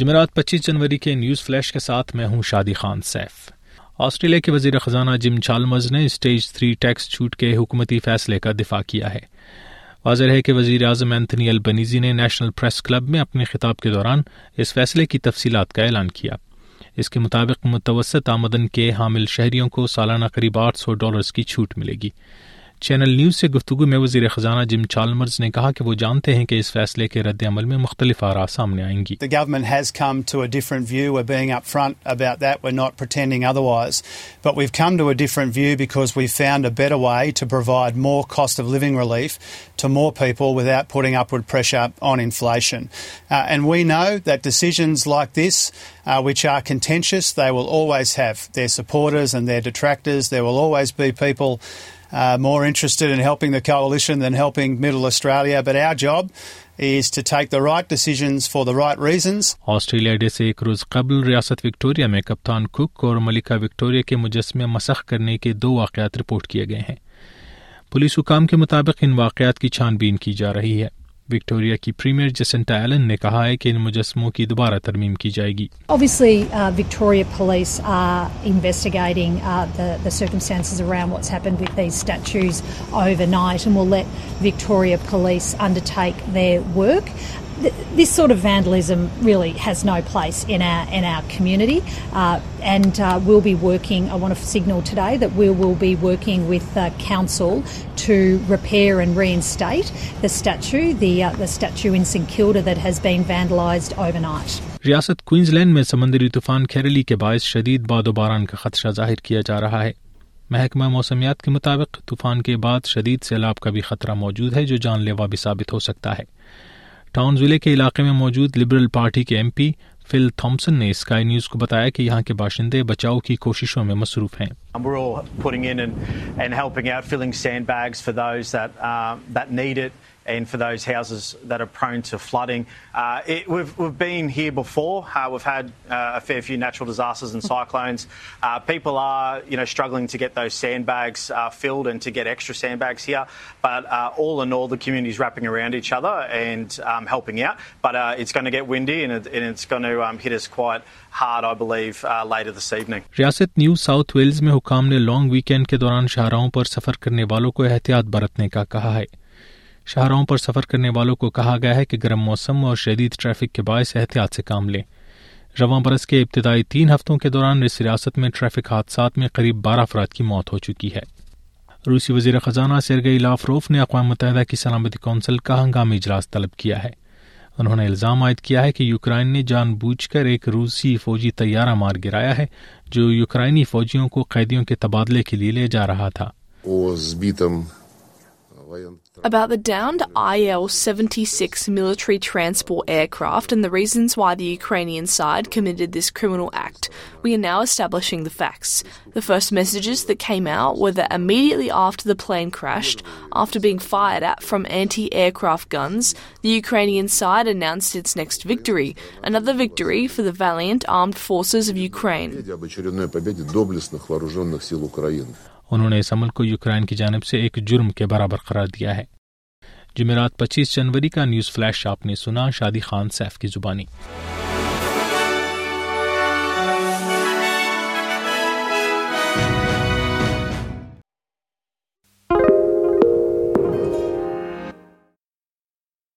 جمعرات پچیس جنوری کے نیوز فلیش کے ساتھ میں ہوں شادی خان سیف آسٹریلیا کے وزیر خزانہ جم چالمز نے اسٹیج تھری ٹیکس چھوٹ کے حکومتی فیصلے کا دفاع کیا ہے واضح ہے کہ وزیر اعظم اینتھنی البنیزی نے نیشنل پریس کلب میں اپنے خطاب کے دوران اس فیصلے کی تفصیلات کا اعلان کیا اس کے مطابق متوسط آمدن کے حامل شہریوں کو سالانہ قریب آٹھ سو ڈالرز کی چھوٹ ملے گی چینل نیوز سے گفتگو میں وزیر خزانہ جم چالمرز نے کہا کہ کہ وہ جانتے ہیں اس فیصلے کے رد عمل میں مختلف آرا سامنے آئیں گی uh, uh, which are contentious. They will will always always have their their supporters and detractors. There be people more interested in helping helping the the the coalition than Middle Australia. But our job is to take right right decisions for reasons. Australia Day سے ایک روز قبل ریاست Victoria میں کپتان kick اور ملکہ Victoria کے مجسمے مسخ کرنے کے دو واقعات رپورٹ کیے گئے ہیں پولیس حکام کے مطابق ان واقعات کی چھان بین کی جا رہی ہے وکٹوریا کی پریمیئر جسنٹا ایلن نے کہا ہے کہ ان مجسموں کی دوبارہ ترمیم کی جائے گی this sort of vandalism really has has no place in in in our our community, uh, uh, uh, and and we'll be be working. working I want to to signal today that that we will with council repair reinstate the the the statue, statue St Kilda been vandalised overnight. ریاست Queensland میں سمندری طوفان کیرلی کے باعث شدید باد و باران کا خدشہ ظاہر کیا جا رہا ہے محکمہ موسمیات کے مطابق طوفان کے بعد شدید سیلاب کا بھی خطرہ موجود ہے جو جان لیوا بھی ثابت ہو سکتا ہے ٹاؤن ضلع کے علاقے میں موجود لبرل پارٹی کے ایم پی فل تھامسن نے اسکائی نیوز کو بتایا کہ یہاں کے باشندے بچاؤ کی کوششوں میں مصروف ہیں پیپل آرٹرگل گیٹ ون ڈیٹس ویلز میں حکام نے لانگ ویکینڈ کے دوران شاہراہوں پر سفر کرنے والوں کو احتیاط برتنے کا کہا ہے شاہراہوں پر سفر کرنے والوں کو کہا گیا ہے کہ گرم موسم اور شدید ٹریفک کے باعث احتیاط سے کام لیں رواں برس کے ابتدائی تین ہفتوں کے دوران اس ریاست میں ٹریفک حادثات میں قریب بارہ افراد کی موت ہو چکی ہے روسی وزیر خزانہ سیرگئی لافروف نے اقوام متحدہ کی سلامتی کونسل کا ہنگامی اجلاس طلب کیا ہے انہوں نے الزام عائد کیا ہے کہ یوکرائن نے جان بوجھ کر ایک روسی فوجی طیارہ مار گرایا ہے جو یوکرائنی فوجیوں کو قیدیوں کے تبادلے کے لیے لے جا رہا تھا about the downed IL-76 military transport aircraft and the reasons why the Ukrainian side committed this criminal act, we are now establishing the facts. The first messages that came out were that immediately after the plane crashed, after being fired at from anti-aircraft guns, the Ukrainian side announced its next victory, another victory for the valiant armed forces of Ukraine. انہوں نے اس عمل کو Ukraine کی جانب سے ایک جرم کے برابر قرار دیا ہے جمعرات پچیس جنوری کا نیوز فلیش آپ نے سنا شادی خان سیف کی زبانی